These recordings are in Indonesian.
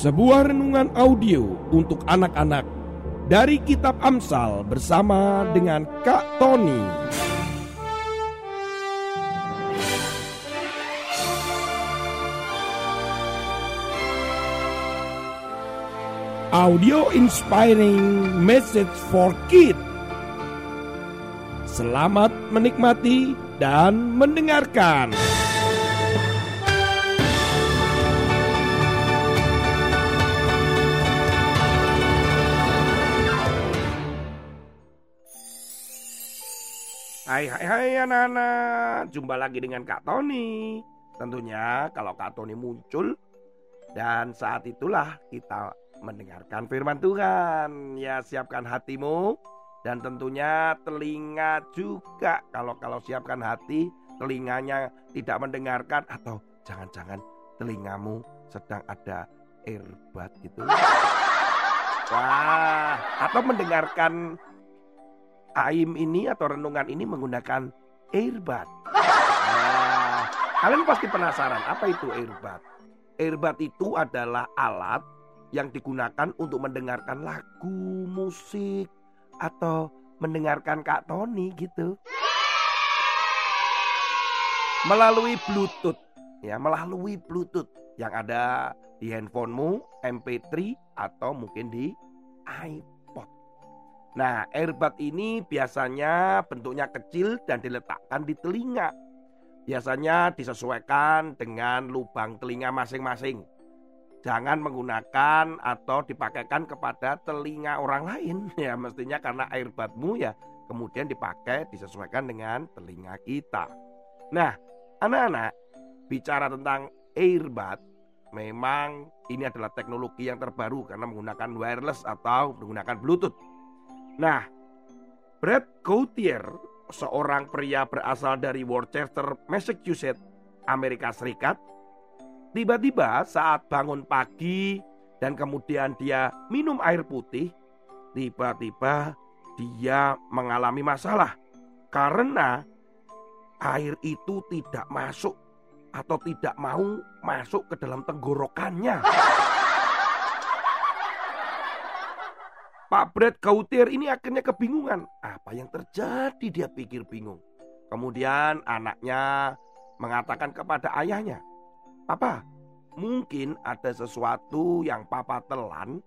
Sebuah renungan audio untuk anak-anak dari Kitab Amsal bersama dengan Kak Tony. Audio inspiring message for kids. Selamat menikmati dan mendengarkan. Hai hai hai anak-anak, jumpa lagi dengan Kak Tony. Tentunya kalau Kak Tony muncul dan saat itulah kita mendengarkan firman Tuhan. Ya siapkan hatimu dan tentunya telinga juga. Kalau kalau siapkan hati, telinganya tidak mendengarkan atau jangan-jangan telingamu sedang ada earbud gitu. Wah, atau mendengarkan Aim ini atau renungan ini menggunakan earbud. Nah, kalian pasti penasaran apa itu earbud? Earbud itu adalah alat yang digunakan untuk mendengarkan lagu, musik, atau mendengarkan Kak Tony gitu. Melalui Bluetooth, ya melalui Bluetooth yang ada di handphonemu, MP3 atau mungkin di iPod. Nah, earbud ini biasanya bentuknya kecil dan diletakkan di telinga. Biasanya disesuaikan dengan lubang telinga masing-masing. Jangan menggunakan atau dipakaikan kepada telinga orang lain ya mestinya karena earbudmu ya kemudian dipakai disesuaikan dengan telinga kita. Nah, anak-anak bicara tentang earbud memang ini adalah teknologi yang terbaru karena menggunakan wireless atau menggunakan bluetooth. Nah, Brad Gauthier, seorang pria berasal dari Worcester, Massachusetts, Amerika Serikat, tiba-tiba saat bangun pagi dan kemudian dia minum air putih, tiba-tiba dia mengalami masalah karena air itu tidak masuk atau tidak mau masuk ke dalam tenggorokannya. Pak Brad Gautier ini akhirnya kebingungan. Apa yang terjadi dia pikir bingung. Kemudian anaknya mengatakan kepada ayahnya, Papa, mungkin ada sesuatu yang papa telan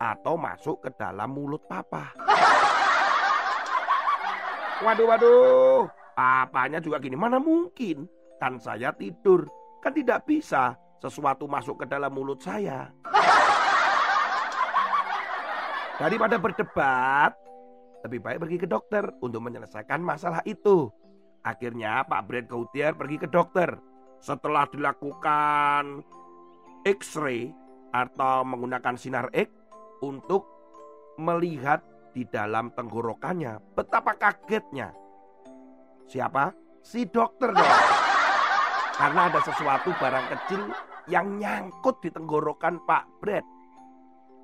atau masuk ke dalam mulut papa. Waduh, waduh, papanya juga gini, mana mungkin? Kan saya tidur, kan tidak bisa sesuatu masuk ke dalam mulut saya. Daripada berdebat, lebih baik pergi ke dokter untuk menyelesaikan masalah itu. Akhirnya Pak Brad Gautier pergi ke dokter. Setelah dilakukan X-ray atau menggunakan sinar X untuk melihat di dalam tenggorokannya. Betapa kagetnya. Siapa? Si dokter dong. Karena ada sesuatu barang kecil yang nyangkut di tenggorokan Pak Brad.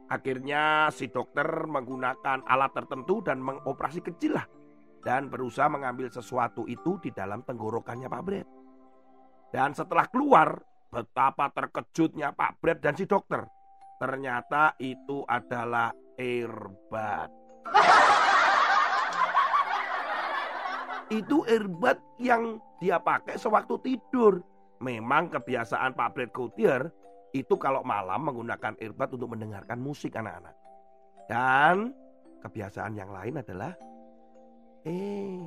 Akhirnya si dokter menggunakan alat tertentu dan mengoperasi kecil lah. Dan berusaha mengambil sesuatu itu di dalam tenggorokannya Pak Brad. Dan setelah keluar, betapa terkejutnya Pak Brad dan si dokter. Ternyata itu adalah earbud. itu earbud yang dia pakai sewaktu tidur. Memang kebiasaan Pak Brad Gautier itu kalau malam menggunakan earbud untuk mendengarkan musik anak-anak. Dan kebiasaan yang lain adalah eh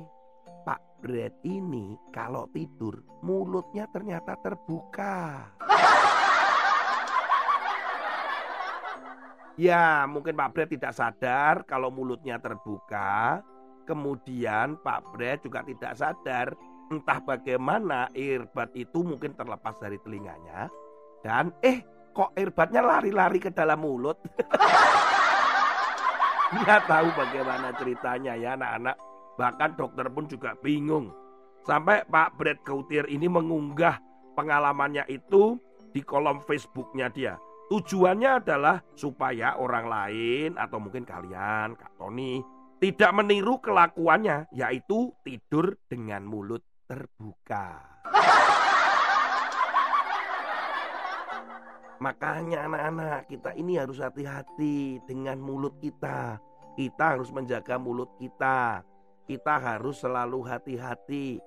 Pak Brad ini kalau tidur mulutnya ternyata terbuka. Ya, mungkin Pak Brad tidak sadar kalau mulutnya terbuka. Kemudian Pak Brad juga tidak sadar entah bagaimana earbud itu mungkin terlepas dari telinganya dan eh kok earbudnya lari-lari ke dalam mulut. Nggak tahu bagaimana ceritanya ya anak-anak. Bahkan dokter pun juga bingung. Sampai Pak Brad Gautier ini mengunggah pengalamannya itu di kolom Facebooknya dia. Tujuannya adalah supaya orang lain atau mungkin kalian, Kak Tony, tidak meniru kelakuannya, yaitu tidur dengan mulut terbuka. Makanya anak-anak kita ini harus hati-hati dengan mulut kita. Kita harus menjaga mulut kita. Kita harus selalu hati-hati.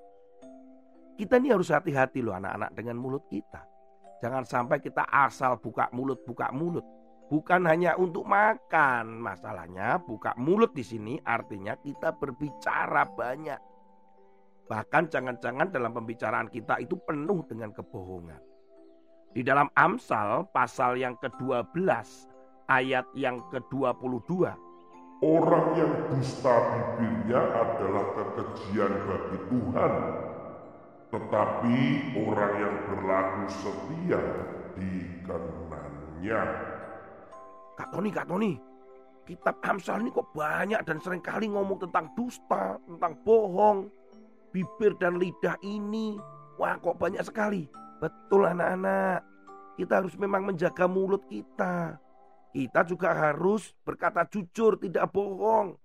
Kita ini harus hati-hati loh anak-anak dengan mulut kita. Jangan sampai kita asal buka mulut, buka mulut. Bukan hanya untuk makan. Masalahnya buka mulut di sini artinya kita berbicara banyak. Bahkan jangan-jangan dalam pembicaraan kita itu penuh dengan kebohongan. Di dalam Amsal pasal yang ke-12 ayat yang ke-22. Orang yang dusta bibirnya adalah kekejian bagi Tuhan. Tetapi orang yang berlaku setia dikenannya. Kak Tony, Kak Tony, kitab Amsal ini kok banyak dan sering kali ngomong tentang dusta, tentang bohong, bibir dan lidah ini. Wah kok banyak sekali. Betul anak-anak. Kita harus memang menjaga mulut kita. Kita juga harus berkata jujur, tidak bohong.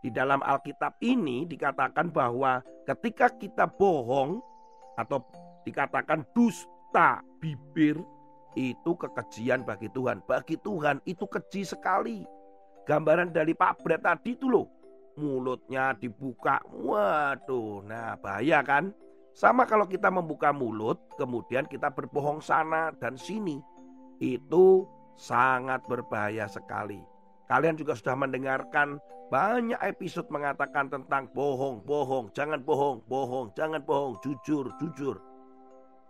Di dalam Alkitab ini dikatakan bahwa ketika kita bohong atau dikatakan dusta bibir itu kekejian bagi Tuhan. Bagi Tuhan itu keji sekali. Gambaran dari Pak Bret tadi itu loh. Mulutnya dibuka. Waduh, nah bahaya kan? Sama kalau kita membuka mulut, kemudian kita berbohong sana dan sini. Itu sangat berbahaya sekali. Kalian juga sudah mendengarkan banyak episode mengatakan tentang bohong, bohong, jangan bohong, bohong, jangan bohong, jujur, jujur.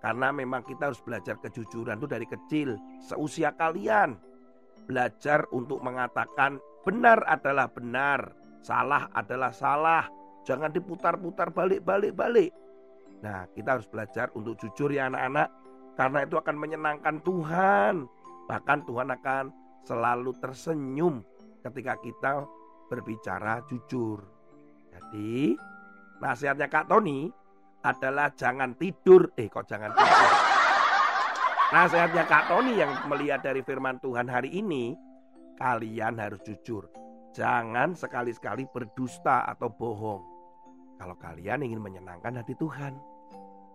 Karena memang kita harus belajar kejujuran itu dari kecil, seusia kalian. Belajar untuk mengatakan benar adalah benar, salah adalah salah. Jangan diputar-putar balik-balik-balik. Nah, kita harus belajar untuk jujur ya anak-anak, karena itu akan menyenangkan Tuhan. Bahkan Tuhan akan selalu tersenyum ketika kita berbicara jujur. Jadi, nasihatnya Kak Tony adalah jangan tidur. Eh, kok jangan tidur? Nasihatnya Kak Tony yang melihat dari firman Tuhan hari ini, kalian harus jujur. Jangan sekali-sekali berdusta atau bohong kalau kalian ingin menyenangkan hati Tuhan.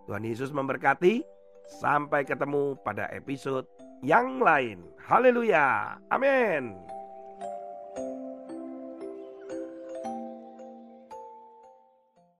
Tuhan Yesus memberkati. Sampai ketemu pada episode yang lain. Haleluya. Amin.